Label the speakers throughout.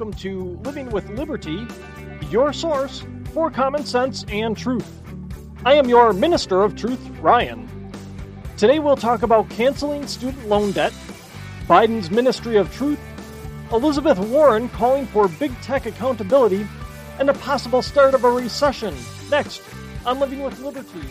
Speaker 1: welcome to Living with Liberty, your source for common sense and truth. I am your Minister of Truth, Ryan. Today we'll talk about canceling student loan debt, Biden's Ministry of Truth, Elizabeth Warren calling for big tech accountability, and the possible start of a recession. Next on Living with Liberty.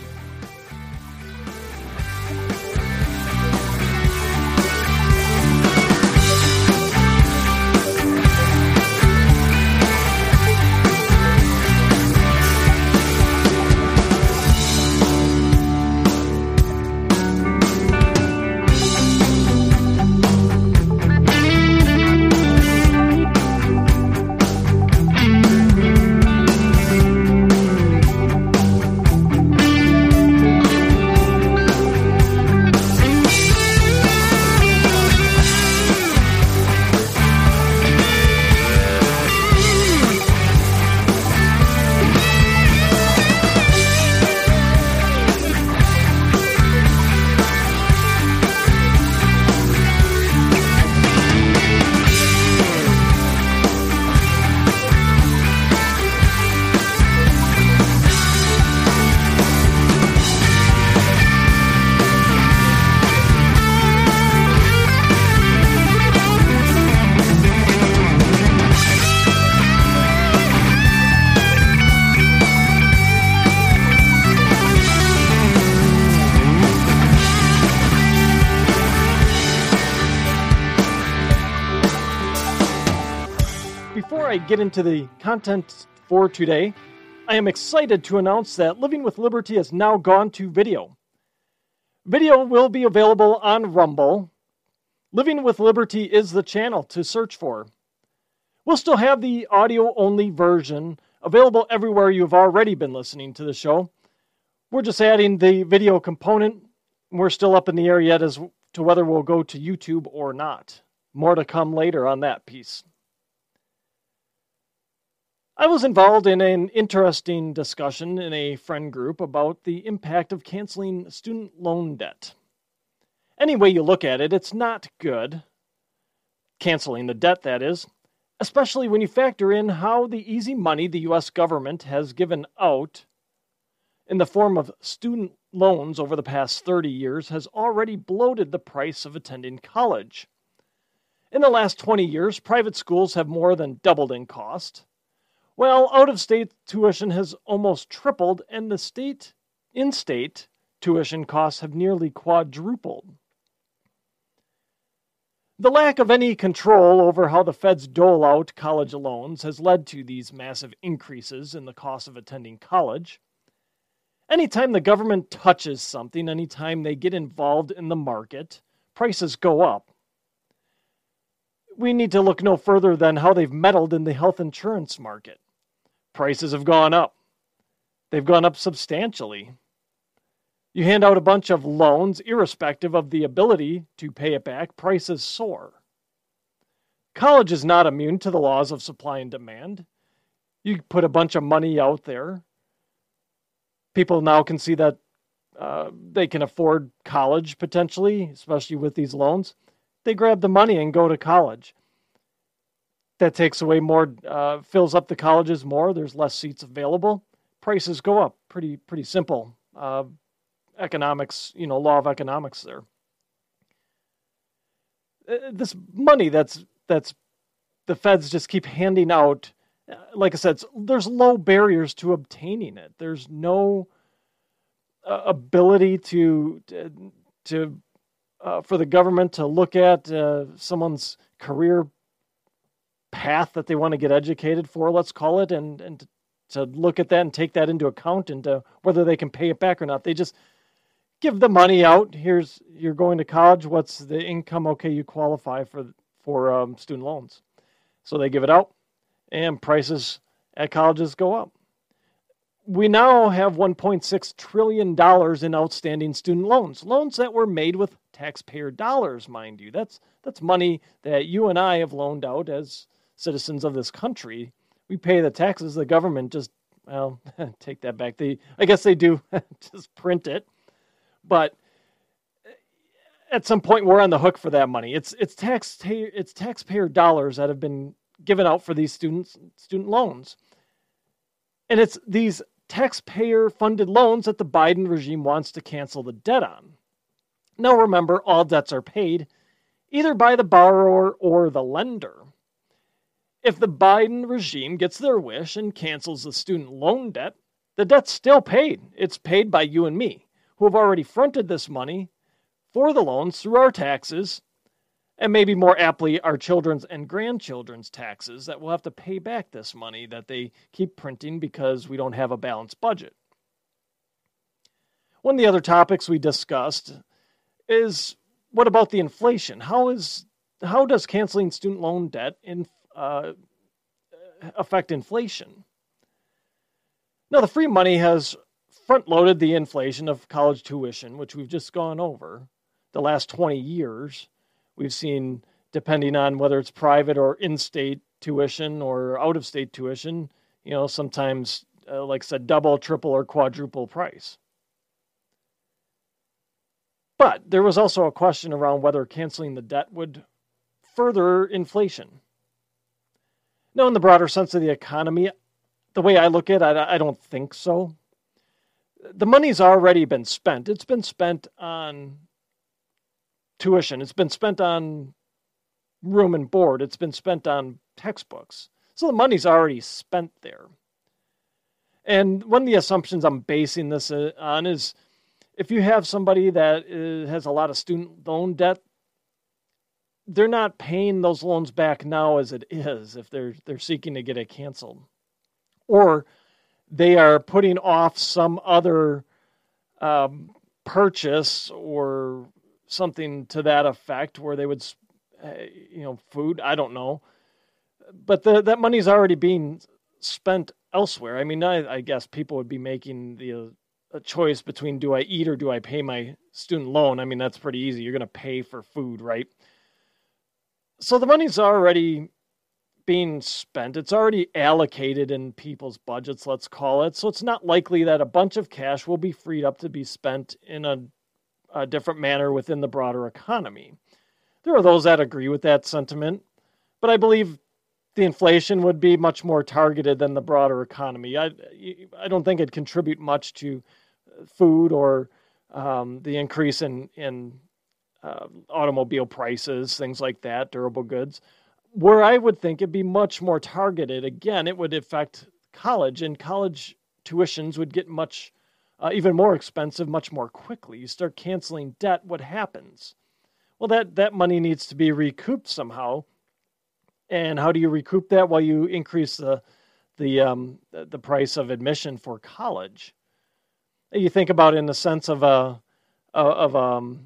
Speaker 1: Get into the content for today, I am excited to announce that Living with Liberty has now gone to video. Video will be available on Rumble. Living with Liberty is the channel to search for. We'll still have the audio only version available everywhere you've already been listening to the show. We're just adding the video component. We're still up in the air yet as to whether we'll go to YouTube or not. More to come later on that piece. I was involved in an interesting discussion in a friend group about the impact of canceling student loan debt. Any way you look at it, it's not good. Canceling the debt, that is, especially when you factor in how the easy money the U.S. government has given out in the form of student loans over the past 30 years has already bloated the price of attending college. In the last 20 years, private schools have more than doubled in cost well, out of state tuition has almost tripled, and the state in state tuition costs have nearly quadrupled. The lack of any control over how the feds dole out college loans has led to these massive increases in the cost of attending college. Anytime the government touches something, anytime they get involved in the market, prices go up. We need to look no further than how they've meddled in the health insurance market prices have gone up. They've gone up substantially. You hand out a bunch of loans, irrespective of the ability to pay it back, prices soar. College is not immune to the laws of supply and demand. You put a bunch of money out there. People now can see that uh, they can afford college potentially, especially with these loans. They grab the money and go to college that takes away more, uh, fills up the colleges more. There's less seats available. Prices go up. Pretty pretty simple. Uh, economics, you know, law of economics there. Uh, this money that's that's the feds just keep handing out. Uh, like I said, there's low barriers to obtaining it. There's no uh, ability to to, uh, for the government to look at uh, someone's career path that they want to get educated for, let's call it, and and to look at that and take that into account and whether they can pay it back or not. They just give the money out. Here's you're going to college. What's the income? Okay, you qualify for for um, student loans. So they give it out, and prices at colleges go up. We now have 1.6 trillion dollars in outstanding student loans, loans that were made with taxpayer dollars, mind you. That's that's money that you and I have loaned out as citizens of this country. We pay the taxes. The government just, well, take that back. They, I guess they do just print it, but eh, at some point we're on the hook for that money. It's it's tax it's taxpayer dollars that have been given out for these students student loans. And it's these taxpayer funded loans that the Biden regime wants to cancel the debt on. Now remember, all debts are paid either by the borrower or the lender. If the Biden regime gets their wish and cancels the student loan debt, the debt's still paid. It's paid by you and me, who have already fronted this money for the loans through our taxes, and maybe more aptly, our children's and grandchildren's taxes that will have to pay back this money that they keep printing because we don't have a balanced budget. One of the other topics we discussed is what about the inflation? How is how does canceling student loan debt in, uh, affect inflation? Now, the free money has front loaded the inflation of college tuition, which we've just gone over the last 20 years. We've seen, depending on whether it's private or in state tuition or out of state tuition, you know, sometimes, uh, like I said, double, triple, or quadruple price. But there was also a question around whether canceling the debt would further inflation. Now, in the broader sense of the economy, the way I look at it, I, don't think so. The money's already been spent. It's been spent on tuition, it's been spent on room and board, it's been spent on textbooks. So the money's already spent there. And one of the assumptions I'm basing this uh, on is if you have somebody that uh, has a lot of student loan debt, they're not paying those loans back now as it is if they're they're seeking to get it canceled, or they are putting off some other um, purchase or something to that effect where they would, uh, you know, food. I don't know, but the, that money's already being spent elsewhere. I mean, I, I guess people would be making the a choice between do I eat or do I pay my student loan, I mean, that's pretty easy. You're going to pay for food, right? So the money's already being spent. It's already allocated in people's budgets, let's call it. So it's not likely that a bunch of cash will be freed up to be spent in a, a different manner within the broader economy. There are those that agree with that sentiment, but I believe the inflation would be much more targeted than the broader economy. I, I don't think it'd contribute much to food or um, the increase in in uh, automobile prices, things like that, durable goods. Where I would think it'd be much more targeted. Again, it would affect college, and college tuitions would get much uh, even more expensive much more quickly. You start canceling debt, what happens? Well, that that money needs to be recouped somehow. And how do you recoup that? Well, you increase the the um, the price of admission for college you think about in the sense of a of um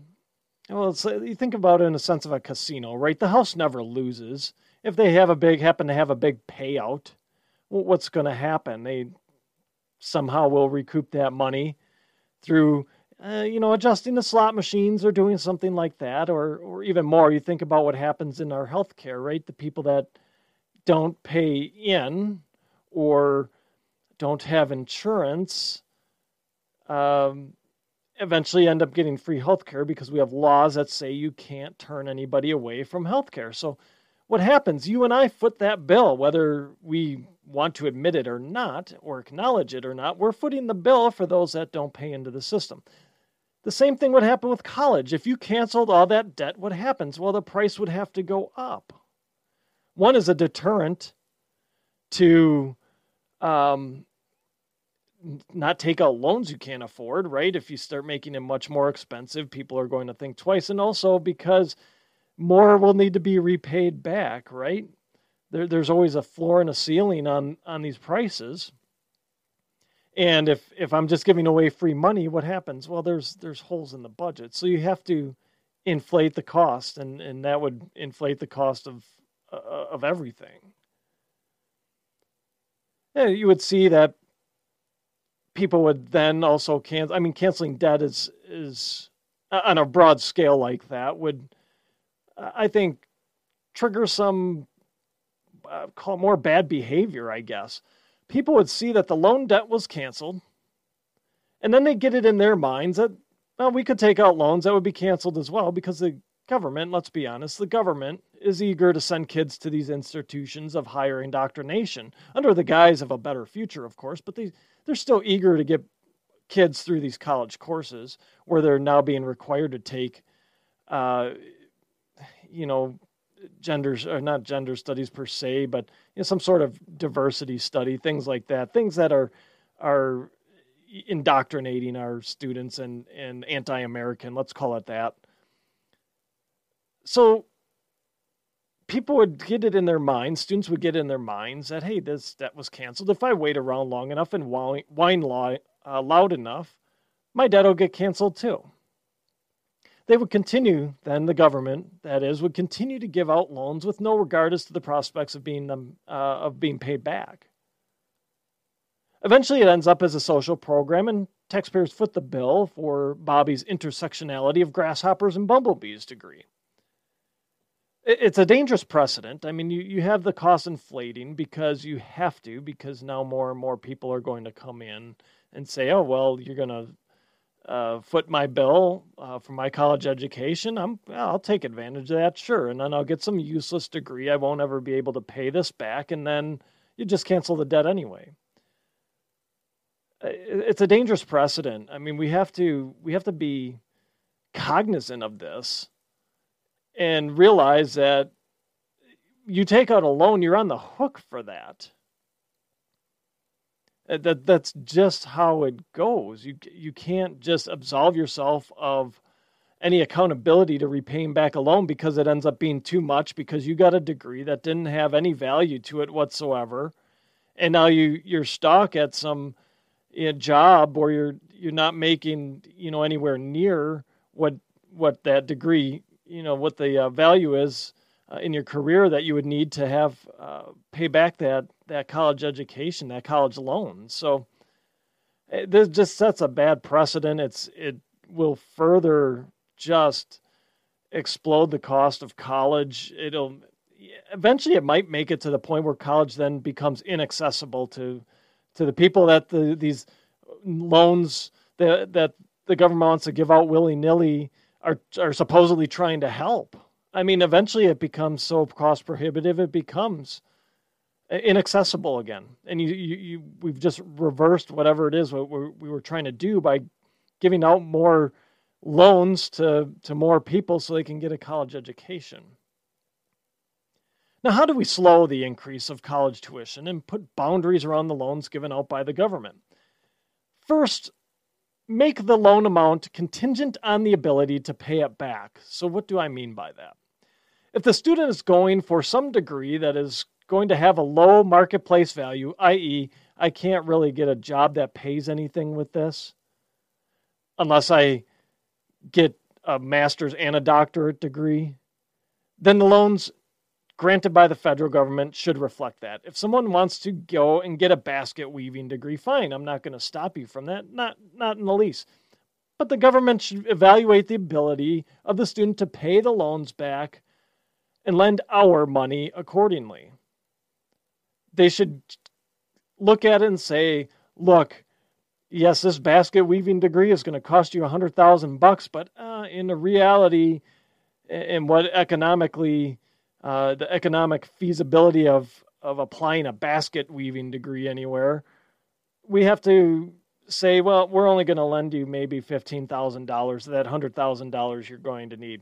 Speaker 1: well you think about it in the sense of a casino right? The house never loses. If they have a big happen to have a big payout what's going to happen? They somehow will recoup that money through uh, you know adjusting the slot machines or doing something like that or or even more you think about what happens in our healthcare right? The people that don't pay in or don't have insurance um, eventually end up getting free health care because we have laws that say you can't turn anybody away from health care. So, what happens? You and I foot that bill, whether we want to admit it or not, or acknowledge it or not, we're footing the bill for those that don't pay into the system. The same thing would happen with college. If you canceled all that debt, what happens? Well, the price would have to go up. One is a deterrent to um, not take out loans you can't afford, right? If you start making it much more expensive, people are going to think twice. And also because more will need to be repaid back, right? There, there's always a floor and a ceiling on, on these prices. And if, if I'm just giving away free money, what happens? Well, there's there's holes in the budget. So you have to inflate the cost, and, and that would inflate the cost of uh, of everything. Yeah, you would see that people would then also cancel. I mean, canceling debt is is uh, on a broad scale like that would, I think, trigger some uh, call more bad behavior. I guess people would see that the loan debt was canceled, and then they get it in their minds that well, we could take out loans that would be canceled as well because the government. Let's be honest, the government is eager to send kids to these institutions of higher indoctrination under the guise of a better future, of course, but they, they're still eager to get kids through these college courses where they're now being required to take, uh, you know, genders or not gender studies per se, but you know, some sort of diversity study, things like that, things that are are indoctrinating our students and and anti-American, let's call it that. So people would get it in their minds, students would get in their minds that hey, this that was canceled. If I wait around long enough and whine, whine uh, loud enough, my debt will get canceled too they would continue, then the government, that is, would continue to give out loans with no regard as to the prospects of being them uh, of being paid back. Eventually, it ends up as a social program, and taxpayers foot the bill for Bobby's intersectionality of grasshoppers and bumblebees degree. It's a dangerous precedent. I mean, you, you have the cost inflating because you have to, because now more and more people are going to come in and say, oh, well, you're going to uh, foot my bill uh, for my college education, I'm I'll take advantage of that, sure, and then I'll get some useless degree. I won't ever be able to pay this back, and then you just cancel the debt anyway. It's a dangerous precedent. I mean, we have to we have to be cognizant of this and realize that you take out a loan, you're on the hook for that. Uh, that that's just how it goes. You you can't just absolve yourself of any accountability to repaying back a loan because it ends up being too much because you got a degree that didn't have any value to it whatsoever, and now you you're stuck at some you know, job where you're you're not making you know anywhere near what what that degree you know what the uh, value is uh, in your career that you would need to have uh, pay back that that college education, that college loan. So eh, this just sets a bad precedent. It's it will further just explode the cost of college. It'll eventually it might make it to the point where college then becomes inaccessible to to the people that the these loans that that the government wants to give out willy nilly are are supposedly trying to help. I mean, eventually it becomes so cost prohibitive, it becomes inaccessible again. And you, you, you, we've just reversed whatever it is what we were trying to do by giving out more loans to, to more people so they can get a college education. Now, how do we slow the increase of college tuition and put boundaries around the loans given out by the government? First, make the loan amount contingent on the ability to pay it back. So, what do I mean by that? If the student is going for some degree that is going to have a low marketplace value, i.e., I can't really get a job that pays anything with this unless I get a master's and a doctorate degree, then the loans granted by the federal government should reflect that. If someone wants to go and get a basket weaving degree, fine, I'm not going to stop you from that, not not in the least. But the government should evaluate the ability of the student to pay the loans back and lend our money accordingly. They should look at it and say, look, yes, this basket weaving degree is going to cost you a hundred thousand bucks, but uh, in the reality, and what economically, uh, the economic feasibility of of applying a basket weaving degree anywhere, we have to say, well, we're only going to lend you maybe fifteen thousand dollars. That hundred thousand dollars you're going to need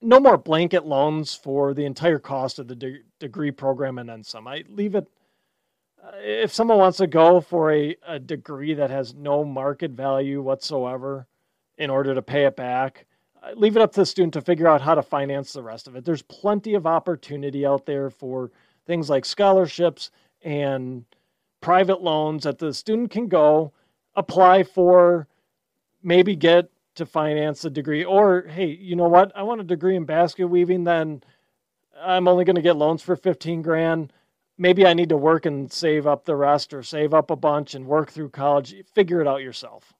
Speaker 1: no more blanket loans for the entire cost of the de- degree program and then some. I leave it uh, if someone wants to go for a, a degree that has no market value whatsoever in order to pay it back, leave it up to the student to figure out how to finance the rest of it. There's plenty of opportunity out there for things like scholarships and private loans that the student can go apply for, maybe get to finance a degree. Or hey you know what? I want a degree in basket weaving then i'm only going to get loans for 15 grand. Maybe i need to work and save up the rest or save up a bunch and work through college. Figure it out yourself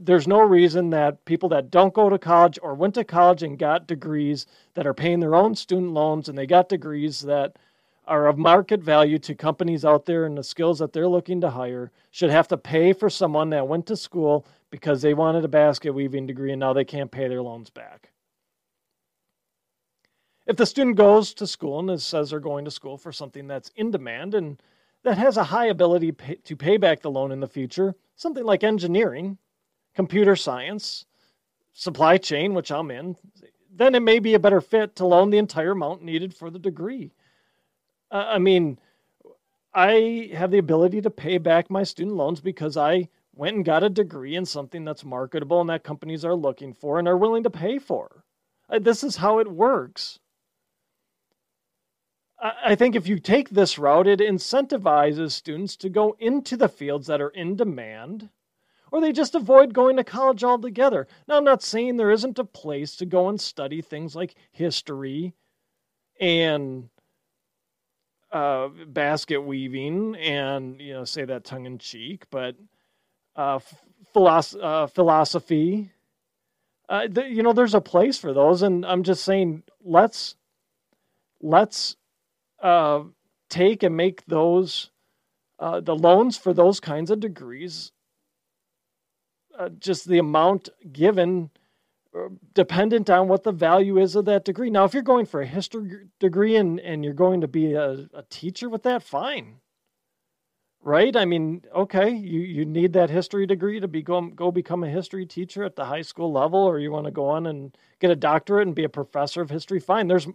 Speaker 1: there's no reason that people that don't go to college or went to college and got degrees that are paying their own student loans and they got degrees that are of market value to companies out there and the skills that they're looking to hire should have to pay for someone that went to school because they wanted a basket weaving degree and now they can't pay their loans back. If the student goes to school and says they're going to school for something that's in demand and that has a high ability to pay back the loan in the future, something like engineering, computer science, supply chain, which I'm in, then it may be a better fit to loan the entire amount needed for the degree. Uh, I mean, I have the ability to pay back my student loans because I went and got a degree in something that's marketable and that companies are looking for and are willing to pay for. Uh, this is how it works. I think if you take this route, it incentivizes students to go into the fields that are in demand, or they just avoid going to college altogether. Now, I'm not saying there isn't a place to go and study things like history and uh, basket weaving, and you know, say that tongue in cheek, but uh, philosophy, uh, philosophy uh, you know, there's a place for those, and I'm just saying, let's let's uh, take and make those uh, the loans for those kinds of degrees uh, just the amount given uh, dependent on what the value is of that degree. Now, if you're going for a history degree and, and you're going to be a, a teacher with that, fine. Right? I mean, okay, you, you need that history degree to be go, go become a history teacher at the high school level, or you want to go on and get a doctorate and be a professor of history, fine. There's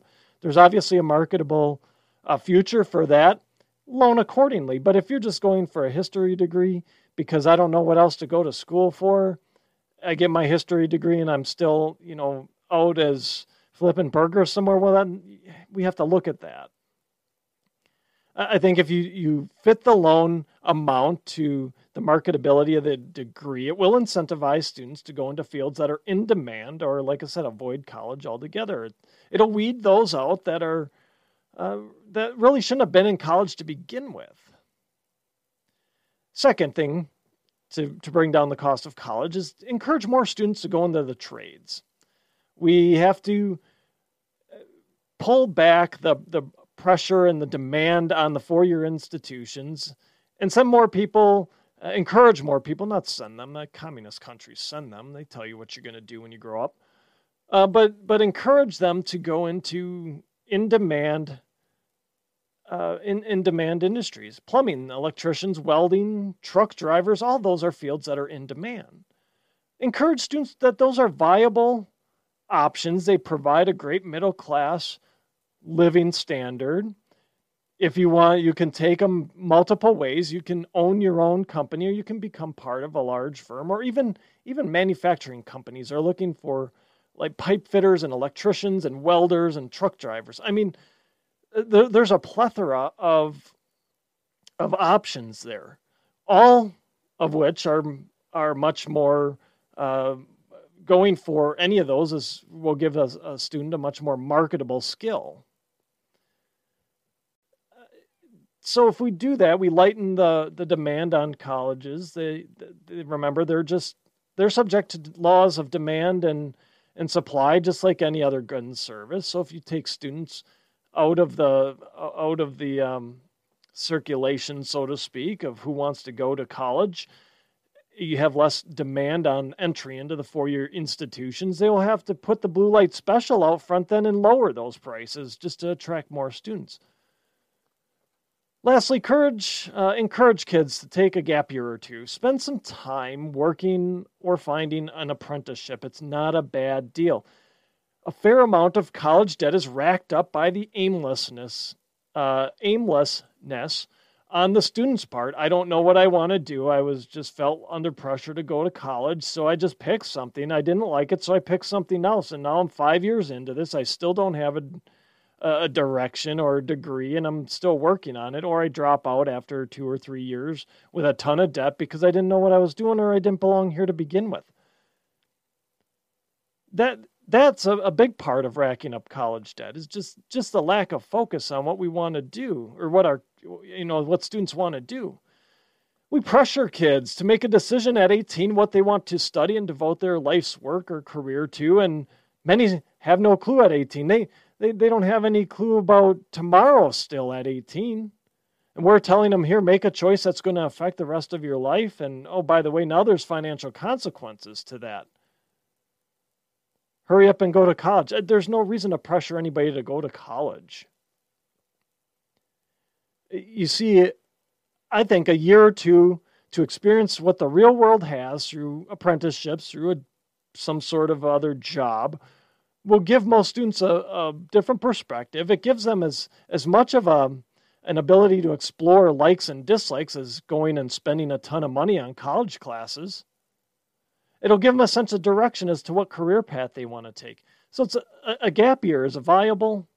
Speaker 1: there's obviously a marketable a future for that, loan accordingly. But if you're just going for a history degree because I don't know what else to go to school for, I get my history degree and I'm still, you know, out as flipping burgers somewhere. Well, then we have to look at that. I think if you, you fit the loan amount to the marketability of the degree, it will incentivize students to go into fields that are in demand or, like I said, avoid college altogether. It'll weed those out that are uh, that really shouldn't have been in college to begin with. Second thing to, to bring down the cost of college is encourage more students to go into the trades. We have to uh, pull back the, the pressure and the demand on the four year institutions and send more people, uh, encourage more people, not send them. The communist countries send them. They tell you what you're going to do when you grow up. Uh, but, but encourage them to go into in demand uh, in, in demand industries plumbing, electricians, welding, truck drivers, all those are fields that are in demand. Encourage students that those are viable options. They provide a great middle class living standard. If you want, you can take them multiple ways. You can own your own company, or you can become part of a large firm, or even even manufacturing companies are looking for like pipe fitters and electricians and welders and truck drivers. I mean, there, there's a plethora of of options there, all of which are are much more uh, going for any of those is will give a, a student a much more marketable skill. So if we do that, we lighten the the demand on colleges. They, they remember they're just they're subject to laws of demand and and supply, just like any other good and service. So if you take students out of the out of the um, circulation, so to speak, of who wants to go to college. You have less demand on entry into the four-year institutions. They will have to put the blue light special out front then and lower those prices just to attract more students. Lastly, encourage, uh, encourage kids to take a gap year or two. Spend some time working or finding an apprenticeship. It's not a bad deal a fair amount of college debt is racked up by the aimlessness, uh, aimlessness on the student's part. I don't know what I want to do. I was just felt under pressure to go to college, so I just picked something. I didn't like it, so I picked something else. And now I'm five years into this. I still don't have a a direction or a degree and I'm still working on it, or I drop out after two or three years with a ton of debt because I didn't know what I was doing or I didn't belong here to begin with. That that's a, a big part of racking up college debt is just just the lack of focus on what we want to do or what our you know what students want to do. We pressure kids to make a decision at 18 what they want to study and devote their life's work or career to and many have no clue at 18 they they, they don't have any clue about tomorrow still at 18 and we're telling them here make a choice that's going to affect the rest of your life. And oh by the way now there's financial consequences to that hurry up and go to college. Uh, there's no reason to pressure anybody to go to college. You see, I think a year or two to experience what the real world has through apprenticeships, through a, some sort of other job, will give most students a, a different perspective. It gives them as, as much of a, an ability to explore likes and dislikes as going and spending a ton of money on college classes. It'll give them a sense of direction as to what career path they want to take. So it's a, a gap year is a viable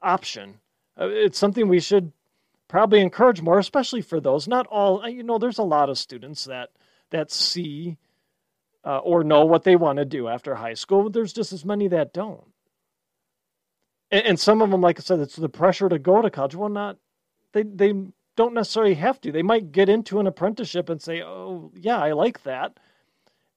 Speaker 1: option. Uh, it's something we should probably encourage more, especially for those. Not all, uh, you know, there's a lot of students that that see uh, or know what they want to do after high school. There's just as many that don't. And, and some of them, like I said, it's the pressure to go to college. Well, not they they don't necessarily have to. They might get into an apprenticeship and say, "Oh, yeah, I like that,"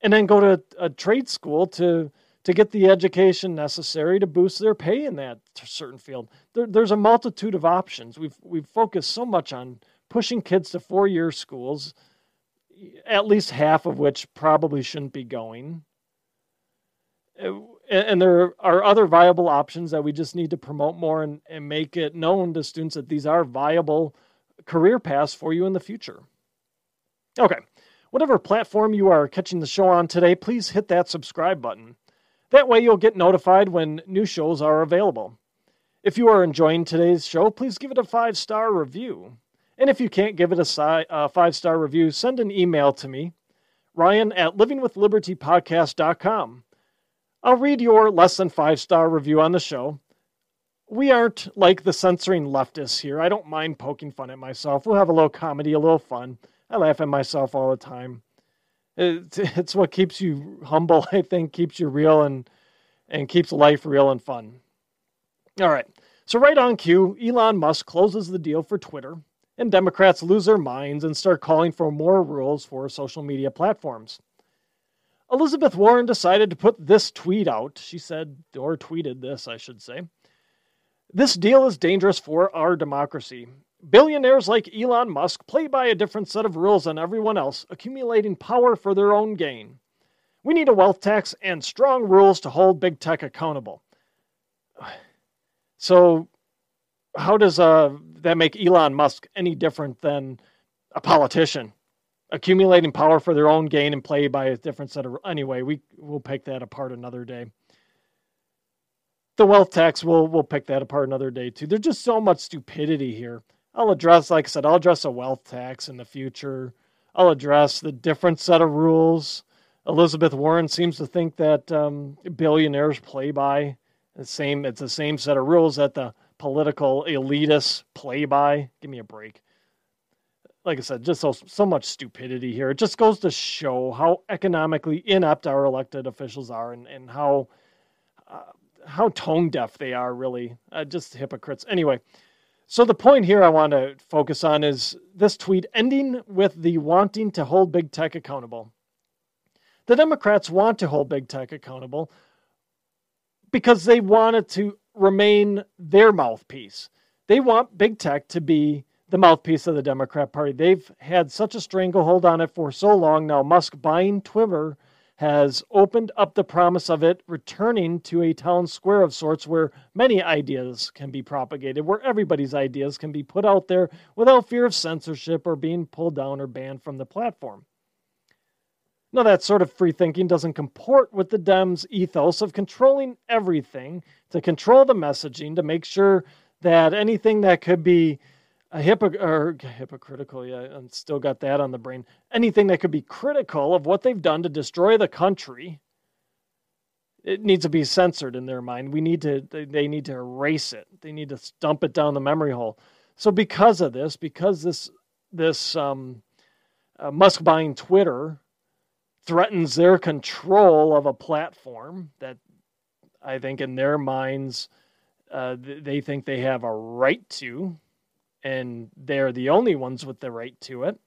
Speaker 1: and then go to a trade school to to get the education necessary to boost their pay in that certain field. There, there's a multitude of options. We've we've focused so much on pushing kids to four year schools, at least half of which probably shouldn't be going. And there are other viable options that we just need to promote more and, and make it known to students that these are viable career paths for you in the future. Okay, whatever platform you are catching the show on today, please hit that subscribe button. That way, you'll get notified when new shows are available. If you are enjoying today's show, please give it a five star review. And if you can't give it a, si- a five star review, send an email to me, Ryan at livingwithlibertypodcast.com. I'll read your less than five star review on the show. We aren't like the censoring leftists here. I don't mind poking fun at myself. We'll have a little comedy, a little fun. I laugh at myself all the time. It's, it's what keeps you humble, I think, keeps you real and and keeps life real and fun. All right. So right on cue, Elon Musk closes the deal for Twitter, and Democrats lose their minds and start calling for more rules for social media platforms. Elizabeth Warren decided to put this tweet out. She said, or tweeted this, I should say. This deal is dangerous for our democracy. Billionaires like Elon Musk play by a different set of rules than everyone else, accumulating power for their own gain. We need a wealth tax and strong rules to hold big tech accountable. So, how does uh, that make Elon Musk any different than a politician? Accumulating power for their own gain and play by a different set of. Anyway, we will pick that apart another day. The wealth tax, we'll, we'll pick that apart another day too. There's just so much stupidity here. I'll address, like I said, I'll address a wealth tax in the future. I'll address the different set of rules. Elizabeth Warren seems to think that um, billionaires play by the same. It's the same set of rules that the political elitists play by. Give me a break. Like I said, just so so much stupidity here. It just goes to show how economically inept our elected officials are, and and how uh, how tone deaf they are. Really, uh, just hypocrites. Anyway. So the point here I want to focus on is this tweet ending with the wanting to hold big tech accountable. The Democrats want to hold big tech accountable because they want it to remain their mouthpiece. They want big tech to be the mouthpiece of the Democrat Party. They've had such a stranglehold on it for so long now. Musk buying Twitter has opened up the promise of it returning to a town square of sorts where many ideas can be propagated, where everybody's ideas can be put out there without fear of censorship or being pulled down or banned from the platform. Now, that sort of free thinking doesn't comport with the Dems' ethos of controlling everything, to control the messaging, to make sure that anything that could be a hypo- or hypocritical, yeah, and still got that on the brain. Anything that could be critical of what they've done to destroy the country, it needs to be censored in their mind. We need to, they need to erase it. They need to dump it down the memory hole. So because of this, because this this um, uh, Musk buying Twitter threatens their control of a platform that I think in their minds uh, they think they have a right to and they're the only ones with the right to it,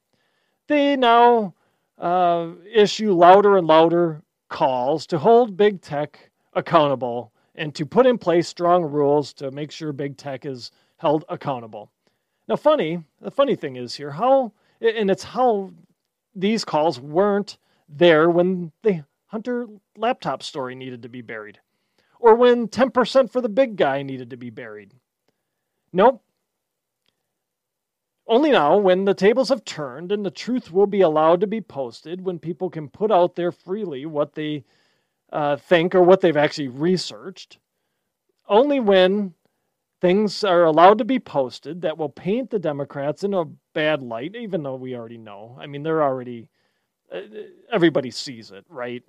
Speaker 1: they now uh, issue louder and louder calls to hold big tech accountable and to put in place strong rules to make sure big tech is held accountable. Now, funny, the funny thing is here, how, and it's how these calls weren't there when the Hunter laptop story needed to be buried. or when 10% for the big guy needed to be buried. Nope. Only now, when the tables have turned and the truth will be allowed to be posted, when people can put out there freely what they uh, think or what they've actually researched, only when things are allowed to be posted that will paint the Democrats in a bad light, even though we already know. I mean, they're already, uh, everybody sees it, right?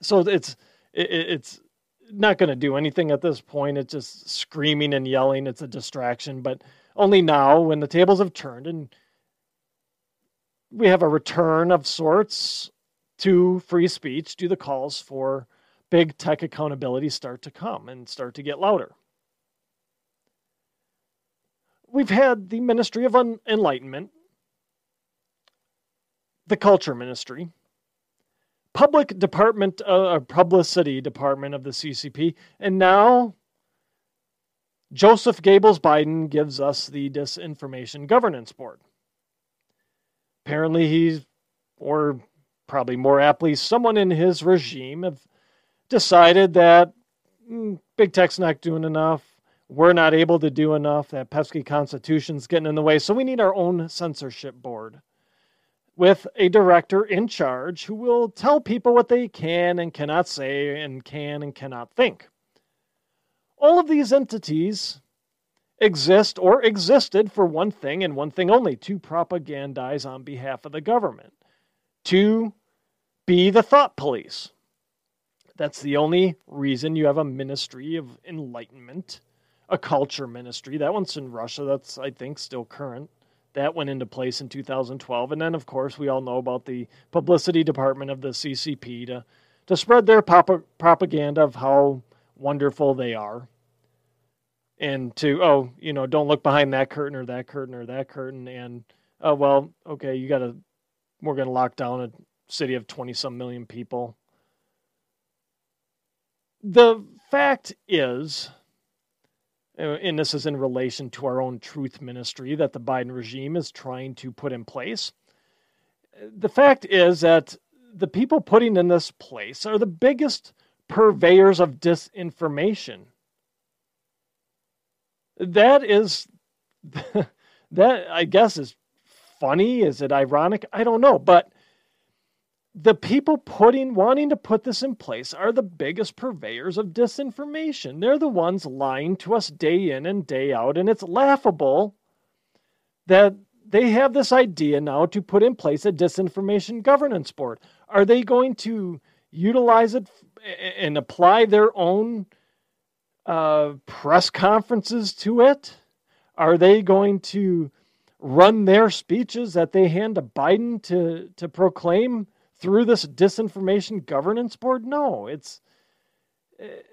Speaker 1: So it's, it, it's, not going to do anything at this point. It's just screaming and yelling. It's a distraction. But only now, when the tables have turned and we have a return of sorts to free speech, do the calls for big tech accountability start to come and start to get louder. We've had the Ministry of Enlightenment, the Culture Ministry, Public Department, uh, Publicity Department of the CCP, and now Joseph Goebbels Biden gives us the Disinformation Governance Board. Apparently, he's, or probably more aptly, someone in his regime have decided that mm, big tech's not doing enough. We're not able to do enough. That pesky constitution's getting in the way. So we need our own censorship board with a director in charge who will tell people what they can and cannot say and can and cannot think. All of these entities exist or existed for one thing and one thing only to propagandize on behalf of the government, to be the thought police. That's the only reason you have a ministry of enlightenment, a culture ministry. That one's in Russia. That's, I think, still current. That went into place in 2012. And then, of course, we all know about the publicity department of the CCP to, to spread their pop- propaganda of how wonderful they are. And to oh you know don't look behind that curtain or that curtain or that curtain. And oh well okay you got to we're going to lock down a city of 20 some million people. The fact is uh, and this is in relation to our own truth ministry that the Biden regime is trying to put in place. The fact is that the people putting in this place are the biggest purveyors of disinformation that is that I guess is funny. Is it ironic? I don't know, but the people putting wanting to put this in place are the biggest purveyors of disinformation. They're the ones lying to us day in and day out, and it's laughable that they have this idea now to put in place a disinformation governance board. Are they going to utilize it and apply their own uh, press conferences to it? Are they going to run their speeches that they hand to Biden to to proclaim through this disinformation governance board? No, it's it,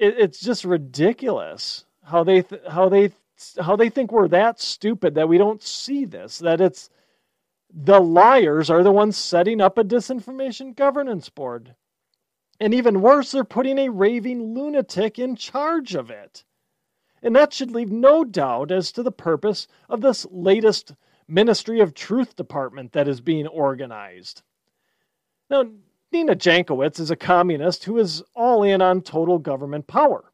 Speaker 1: it's just ridiculous how they th- how they how they think we're that stupid that we don't see this that it's the liars are the ones setting up a disinformation governance board and even worse, they're putting a raving lunatic in charge of it. And that should leave no doubt as to the purpose of this latest Ministry of Truth department that is being organized. Now, Nina Jankowicz is a communist who is all in on total government power.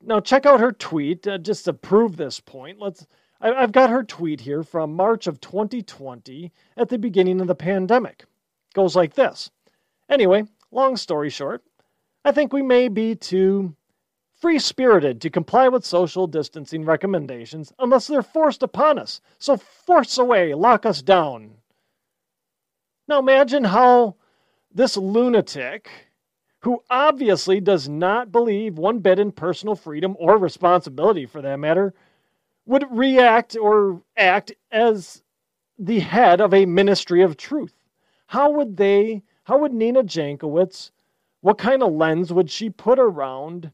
Speaker 1: Now, check out her tweet uh, just to prove this point. Let's. I've got her tweet here from March of 2020 at the beginning of the pandemic. Goes like this. Anyway, Long story short, I think we may be too free spirited to comply with social distancing recommendations unless they're forced upon us. So force away, lock us down. Now imagine how this lunatic, who obviously does not believe one bit in personal freedom or responsibility for that matter, would react or act as the head of a ministry of truth. How would they how would Nina Jankowicz, what kind of lens would she put around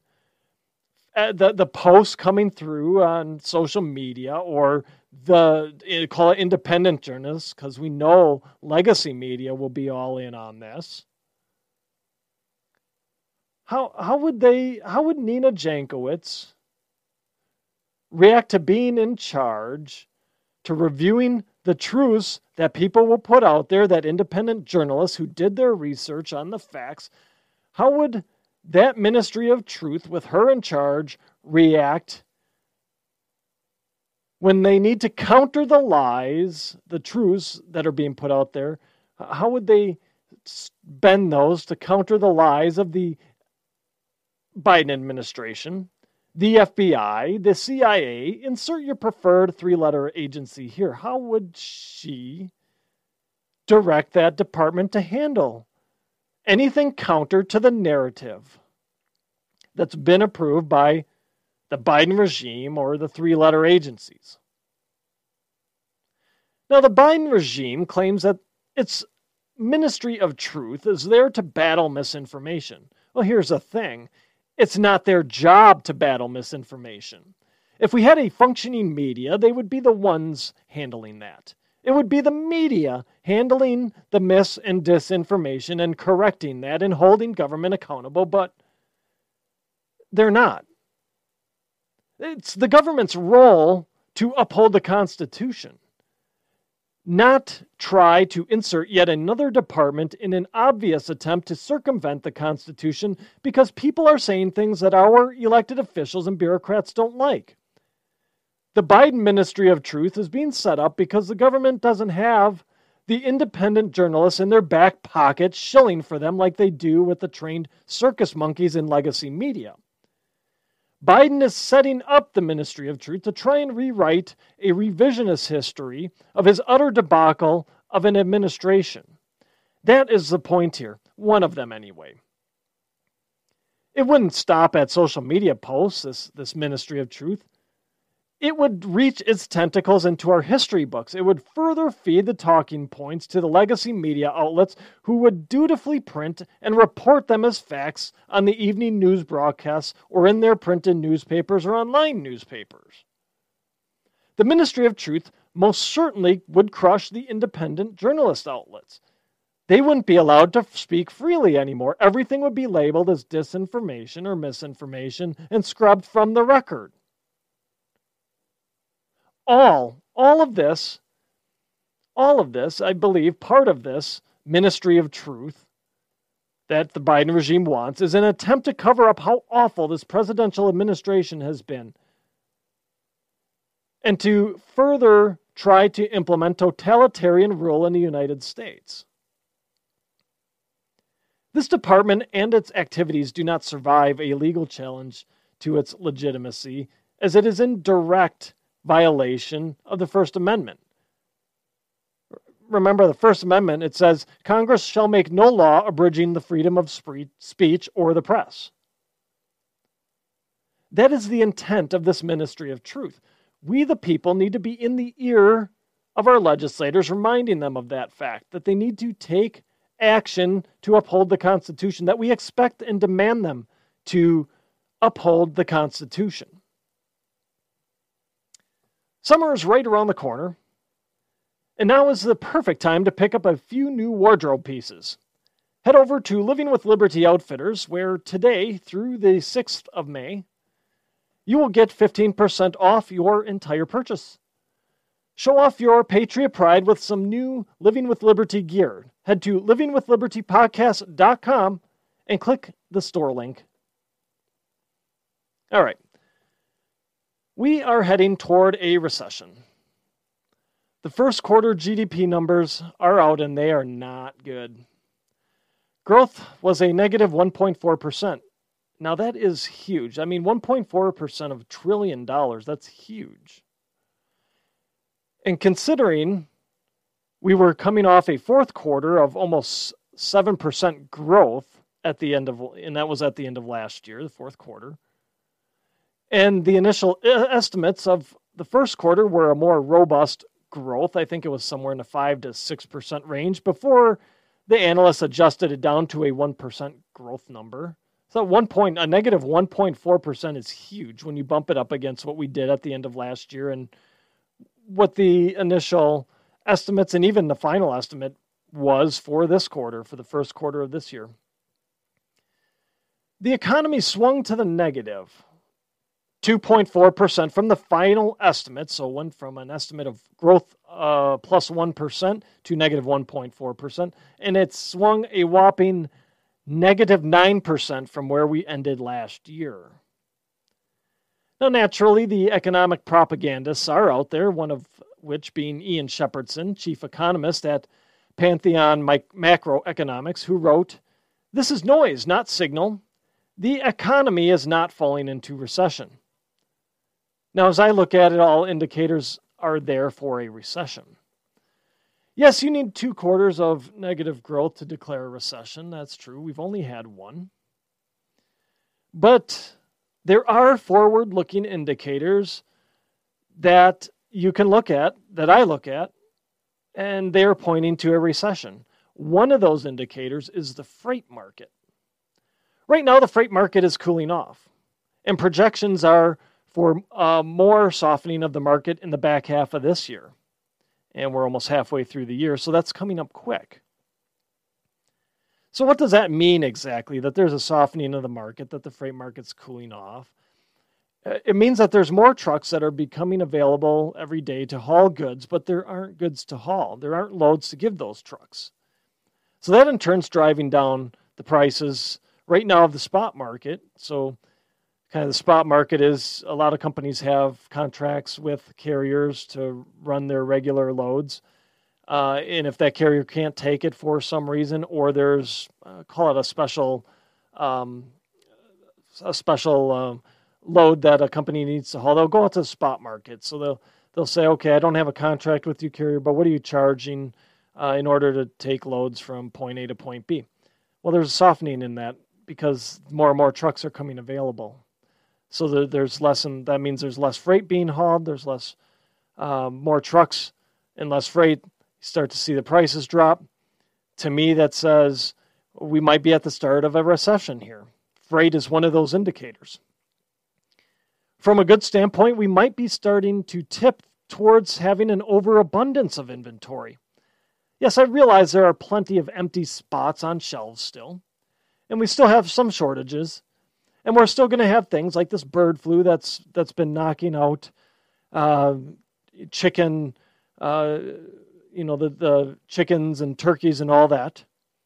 Speaker 1: uh, the the posts coming through on social media or the eh, call it independent journalists because we know legacy media will be all in on this. How how would they how would Nina Jankowicz react to being in charge to reviewing the truths that people will put out there, that independent journalists who did their research on the facts, how would that ministry of truth, with her in charge, react when they need to counter the lies, the truths that are being put out there? How would they bend those to counter the lies of the Biden administration, the FBI, the CIA? Insert your preferred three letter agency here. How would she direct that department to handle anything counter to the narrative that's been approved by the Biden regime or the three letter agencies. Now, the Biden regime claims that its Ministry of Truth is there to battle misinformation. Well, here's the thing it's not their job to battle misinformation. If we had a functioning media, they would be the ones handling that. It would be the media handling the mis and disinformation and correcting that and holding government accountable, but they're not. It's the government's role to uphold the Constitution, not try to insert yet another department in an obvious attempt to circumvent the Constitution because people are saying things that our elected officials and bureaucrats don't like. The Biden Ministry of Truth is being set up because the government doesn't have the independent journalists in their back pocket shilling for them like they do with the trained circus monkeys in legacy media. Biden is setting up the Ministry of Truth to try and rewrite a revisionist history of his utter debacle of an administration. That is the point here, one of them anyway. It wouldn't stop at social media posts, this, this Ministry of Truth it would reach its tentacles into our history books. It would further feed the talking points to the legacy media outlets who would dutifully print and report them as facts on the evening news broadcasts or in their printed newspapers or online newspapers. The Ministry of Truth most certainly would crush the independent journalist outlets. They wouldn't be allowed to speak freely anymore. Everything would be labeled as disinformation or misinformation and scrubbed from the record all, all of this, all of this, I believe, part of this ministry of truth that the Biden regime wants is an attempt to cover up how awful this presidential administration has been and to further try to implement totalitarian rule in the United States. This department and its activities do not survive a legal challenge to its legitimacy, as it is in direct violation of the First Amendment. Remember, the First Amendment, it says Congress shall make no law abridging the freedom of speech or the press. That is the intent of this ministry of truth. We, the people, need to be in the ear of our legislators, reminding them of that fact, that they need to take action to uphold the Constitution, that we expect and demand them to uphold the Constitution. Summer is right around the corner, and now is the perfect time to pick up a few new wardrobe pieces. Head over to Living with Liberty Outfitters, where today through the 6th of May, you will get 15% off your entire purchase. Show off your Patriot pride with some new Living with Liberty gear. Head to livingwithlibertypodcast.com and click the store link. All right. We are heading toward a recession. The first quarter GDP numbers are out and they are not good. Growth was a negative 1.4%. Now that is huge. I mean, 1.4% of trillion dollars, that's huge. And considering we were coming off a fourth quarter of almost 7% growth at the end of, and that was at the end of last year, the fourth quarter. And the initial estimates of the first quarter were a more robust growth. I think it was somewhere in the 5 to 6% range before the analysts adjusted it down to a 1% growth number. So one point, a negative 1.4% is huge when you bump it up against what we did at the end of last year and what the initial estimates and even the final estimate was for this quarter, for the first quarter of this year. The economy swung to the negative 2.4% from the final estimate. So went from an estimate of growth uh, plus 1 to negative 1.4%. And it swung a whopping negative 9% from where we ended last year. Now, naturally, the economic propagandists are out there, one of which being Ian Shepherdson, chief economist at Pantheon Macroeconomics, who wrote, This is noise, not signal. The economy is not falling into recession. Now, as I look at it, all indicators are there for a recession. Yes, you need two quarters of negative growth to declare a recession. That's true. We've only had one. But there are forward looking indicators that you can look at, that I look at, and they're pointing to a recession. One of those indicators is the freight market. Right now, the freight market is cooling off, and projections are for uh, more softening of the market in the back half of this year and we're almost halfway through the year, so that's coming up quick. So, what does that mean exactly? That there's a softening of the market, that the freight market's cooling off? Uh, it means that there's more trucks that are becoming available every day to haul goods, but there aren't goods to haul. There aren't loads to give those trucks. So, that in turn's driving down the prices right now of the spot market. So, kind of the spot market is a lot of companies have contracts with carriers to run their regular loads. Uh, and if that carrier can't take it for some reason, or there's uh, call it a special um, a special um, load that a company needs to haul, they'll go out to the spot market. So they'll they'll say, okay, I don't have a contract with you, carrier, but what are you charging uh, in order to take loads from point A to point B? Well, there's a softening in that because more and more trucks are coming available. So the, there's less, and that means there's less freight being hauled. There's less, um, more trucks and less freight. You start to see the prices drop. To me, that says we might be at the start of a recession here. Freight is one of those indicators. From a good standpoint, we might be starting to tip towards having an overabundance of inventory. Yes, I realize there are plenty of empty spots on shelves still, and we still have some shortages and we're still going to have things like this bird flu that's that's been knocking out uh, chicken, uh, you know, the the chickens and turkeys and all that.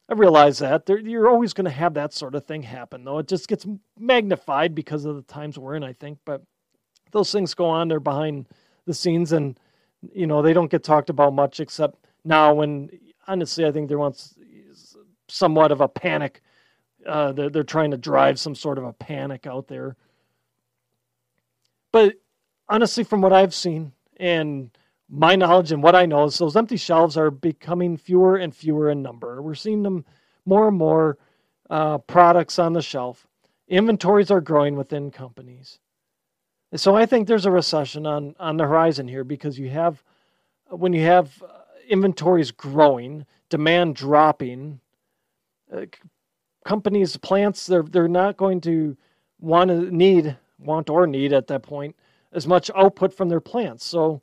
Speaker 1: I realize that you're always going to have that sort of thing happen, though it just gets magnified because of the times we're in. I think, but those things go on. They're behind the scenes, and you know they don't get talked about much except now. When honestly, I think there wants somewhat of a panic uh, they're, they're trying to drive some sort of a panic out there. But honestly, from what I've seen and my knowledge and what I know is those empty shelves are becoming fewer and fewer in number. We're seeing them more and more uh, products on the shelf. Inventories are growing within companies. So I think there's a recession on, on the horizon here because you have, when you have uh, inventories growing, demand dropping, uh, companies, plants, they're they're not going to want to need want or need at that point as much output from their plants. So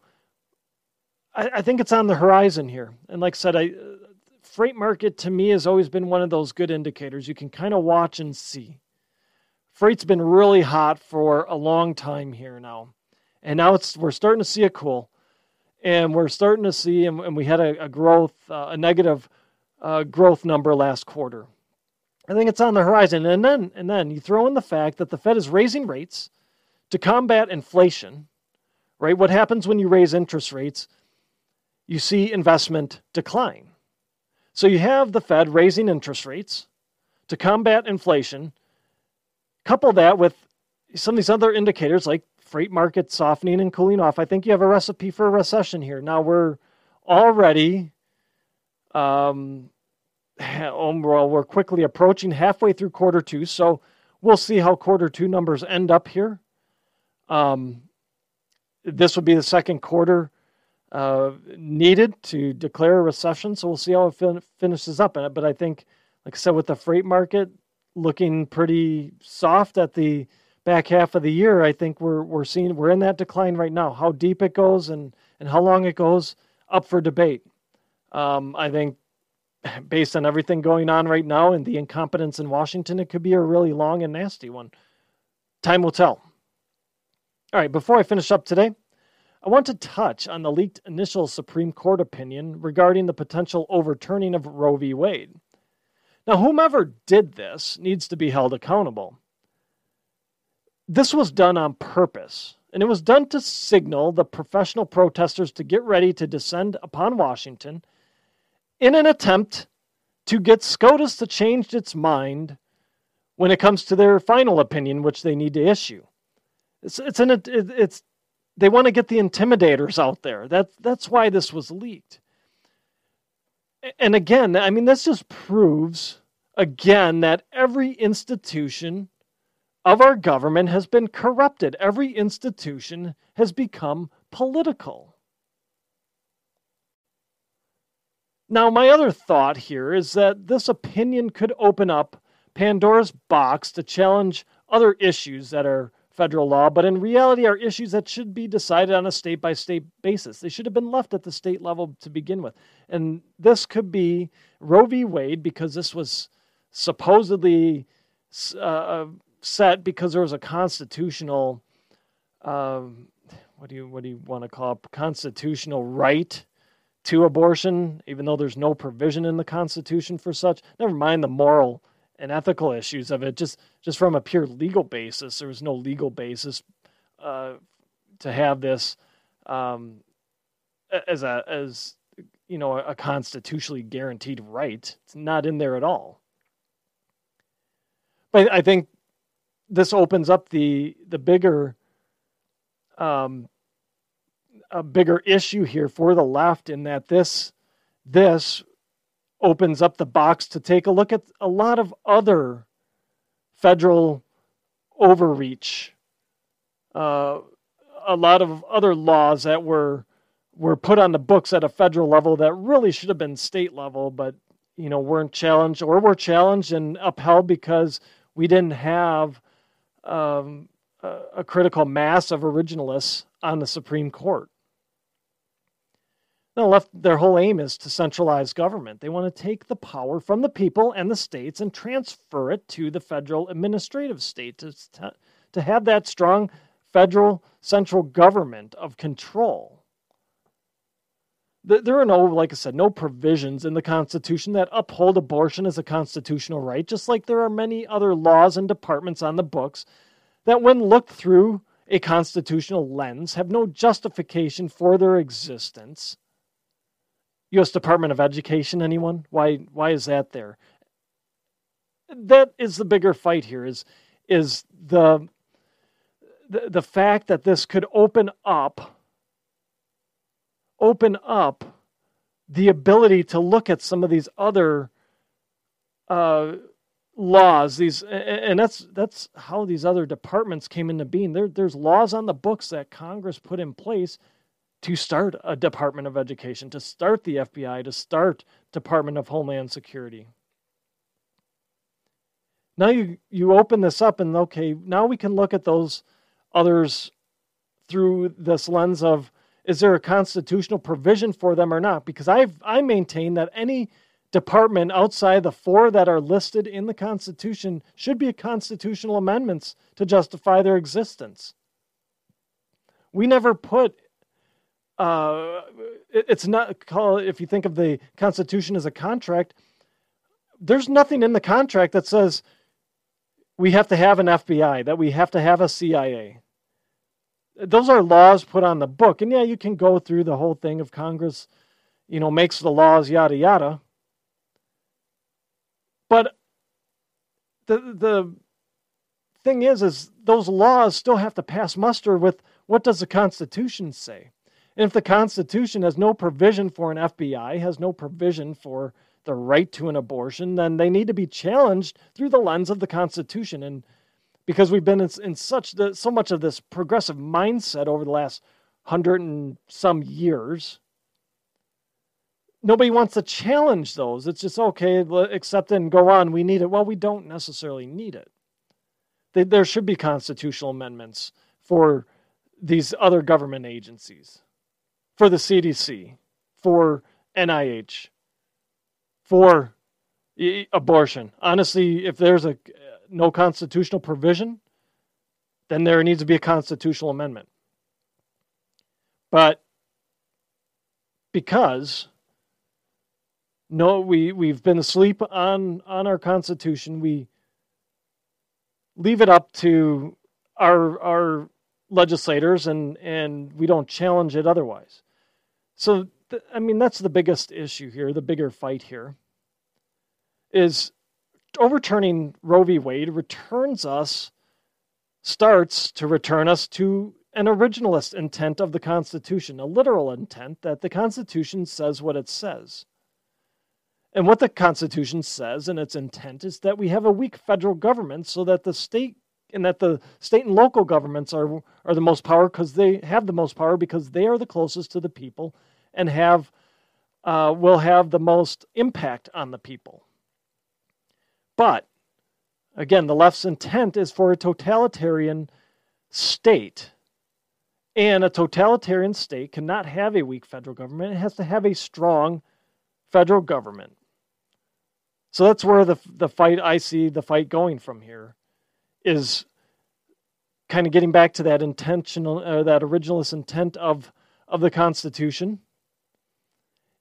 Speaker 1: I, I think it's on the horizon here. And like I said, I freight market to me has always been one of those good indicators. You can kind of watch and see. Freight's been really hot for a long time here now. And now it's we're starting to see a cool. And we're starting to see, and, and we had a, a growth, uh, a negative uh, growth number last quarter. I think it's on the horizon. And then, and then you throw in the fact that the Fed is raising rates to combat inflation, right? What happens when you raise interest rates? You see investment decline. So you have the Fed raising interest rates to combat inflation. Couple that with some of these other indicators like freight market softening and cooling off. I think you have a recipe for a recession here. Now we're already um, well, we're quickly approaching halfway through quarter two, so we'll see how quarter two numbers end up here. Um, this would be the second quarter uh, needed to declare a recession, so we'll see how it fin- finishes up. But I think, like I said, with the freight market looking pretty soft at the back half of the year, I think we're we're seeing we're in that decline right now. How deep it goes and and how long it goes up for debate. Um, I think based on everything going on right now and the incompetence in Washington, it could be a really long and nasty one. Time will tell. All right, before I finish up today, I want to touch on the leaked initial Supreme Court opinion regarding the potential overturning of Roe v. Wade. Now, whomever did this needs to be held accountable. This was done on purpose, and it was done to signal the professional protesters to get ready to descend upon Washington in an attempt to get SCOTUS to change its mind when it comes to their final opinion, which they need to issue. It's it's an it's they want to get the intimidators out there. That that's why this was leaked. And again, I mean, this just proves again that every institution of our government has been corrupted. Every institution has become political. Now, my other thought here is that this opinion could open up Pandora's box to challenge other issues that are federal law, but in reality are issues that should be decided on a state by state basis. They should have been left at the state level to begin with. And this could be Roe v. Wade because this was supposedly uh, set because there was a constitutional, um, what do you what do you want to call it? Constitutional right to abortion, even though there's no provision in the Constitution for such. Never mind the moral and ethical issues of it. Just just from a pure legal basis, there was no legal basis uh, to have this um, as a as you know a constitutionally guaranteed right. It's not in there at all. But I think this opens up the the bigger um, a bigger issue here for the left in that this this opens up the box to take a look at a lot of other federal overreach, uh, a lot of other laws that were were put on the books at a federal level that really should have been state level, but you know weren't challenged or were challenged and upheld because we didn't have um, a, a critical mass of originalists on the Supreme Court. The left, their whole aim is to centralize government. They want to take the power from the people and the states and transfer it to the federal administrative state to, to have that strong federal central government of control. There are no, like I said, no provisions in the Constitution that uphold abortion as a constitutional right, just like there are many other laws and departments on the books that, when looked through a constitutional lens, have no justification for their existence U.S. Department of Education, anyone? Why why is that there? That is the bigger fight here. Is is the the, the fact that this could open up open up the ability to look at some of these other uh, laws these and that's that's how these other departments came into being there, there's laws on the books that congress put in place to start a Department of Education, to start the FBI, to start Department of Homeland Security. Now you you open this up and okay, now we can look at those others through this lens of is there a constitutional provision for them or not? Because I I maintain that any department outside the four that are listed in the Constitution should be constitutional amendments to justify their existence. We never put uh, it's not call if you think of the Constitution as a contract. There's nothing in the contract that says we have to have an FBI, that we have to have a CIA. Those are laws put on the book, and yeah, you can go through the whole thing of Congress, you know, makes the laws, yada yada. But the the thing is, is those laws still have to pass muster with what does the Constitution say? And if the Constitution has no provision for an FBI, has no provision for the right to an abortion, then they need to be challenged through the lens of the Constitution. And because we've been in, in such the, so much of this progressive mindset over the last hundred and some years, nobody wants to challenge those. It's just okay, accept it and go on. We need it. Well, we don't necessarily need it. there should be constitutional amendments for these other government agencies for the CDC, for NIH, for abortion. Honestly, if there's a uh, no constitutional provision, then there needs to be a constitutional amendment. But because no, we we've been asleep on on our Constitution. We leave it up to our our legislators, and and we don't challenge it otherwise. So th- I mean, that's the biggest issue here. The bigger fight here is overturning Roe v. Wade returns us starts to return us to an originalist intent of the Constitution, a literal intent that the Constitution says what it says. And what the Constitution says and its intent is that we have a weak federal government so that the state and that the state and local governments are are the most power because they have the most power because they are the closest to the people and have uh, will have the most impact on the people. But again, the left's intent is for a totalitarian state. And a totalitarian state cannot have a weak federal government. It has to have a strong federal government. So that's where the the fight I see the fight going from here is kind of getting back to that intentional uh, that originalist intent of of the Constitution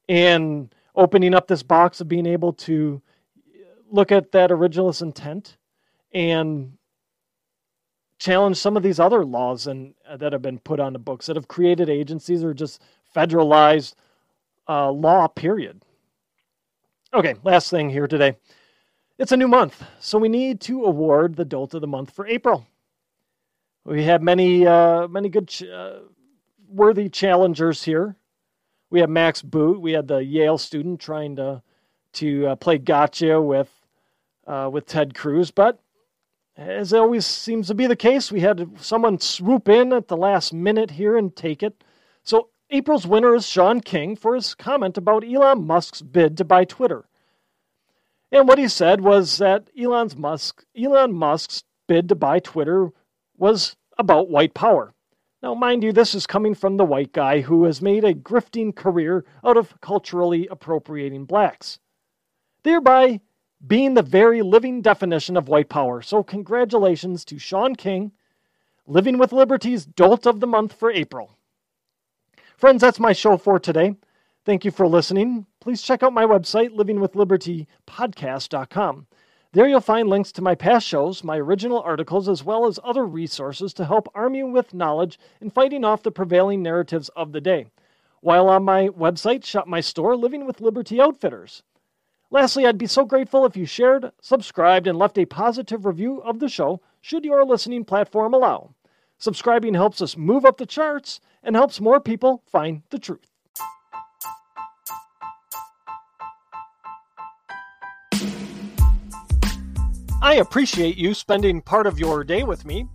Speaker 1: and opening up this box of being able to look at that originalist intent and challenge some of these other laws and uh, that have been put on the books that have created agencies or just federalized uh, law period Okay, last thing here today. It's a new month, so we need to award the Dolt of the Month for April. We have many, uh, many good, ch- uh, worthy challengers here. We have Max Boot. We had the Yale student trying to to uh, play gotcha with uh, with Ted Cruz, but as always seems to be the case, we had someone swoop in at the last minute here and take it. So April's winner is Shaun King for his comment about Elon Musk's bid to buy Twitter. And what he said was that Elon's Musk, Elon Musk's bid to buy Twitter was about white power. Now, mind you, this is coming from the white guy who has made a grifting career out of culturally appropriating blacks, thereby being the very living definition of white power. So, congratulations to Shaun King, Living with Liberty's Dolt of the Month for April. Friends, that's my show for today. Thank you for listening. Please check out my website, livingwithlibertypodcast.com. There you'll find links to my past shows, my original articles, as well as other resources to help arm you with knowledge in fighting off the prevailing narratives of the day. While on my website, shop my store, Living with Liberty Outfitters. Lastly, I'd be so grateful if you shared, subscribed, and left a positive review of the show, should your listening platform allow. Subscribing helps us move up the charts and helps more people find the truth. I appreciate you spending part of your day with me.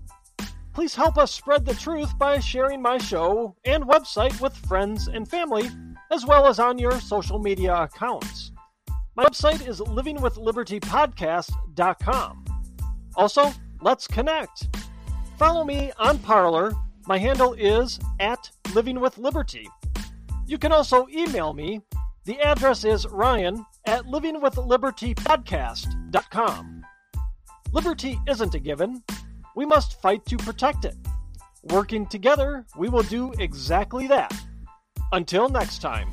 Speaker 1: Please help us spread the truth by sharing my show and website with friends and family, as well as on your social media accounts. My website is livingwithlibertypodcast.com. Also, let's connect. Follow me on Parler my handle is at livingwithliberty. You can also email me. The address is ryan at livingwithlibertypodcast.com. Liberty isn't a given. We must fight to protect it. Working together, we will do exactly that. Until next time.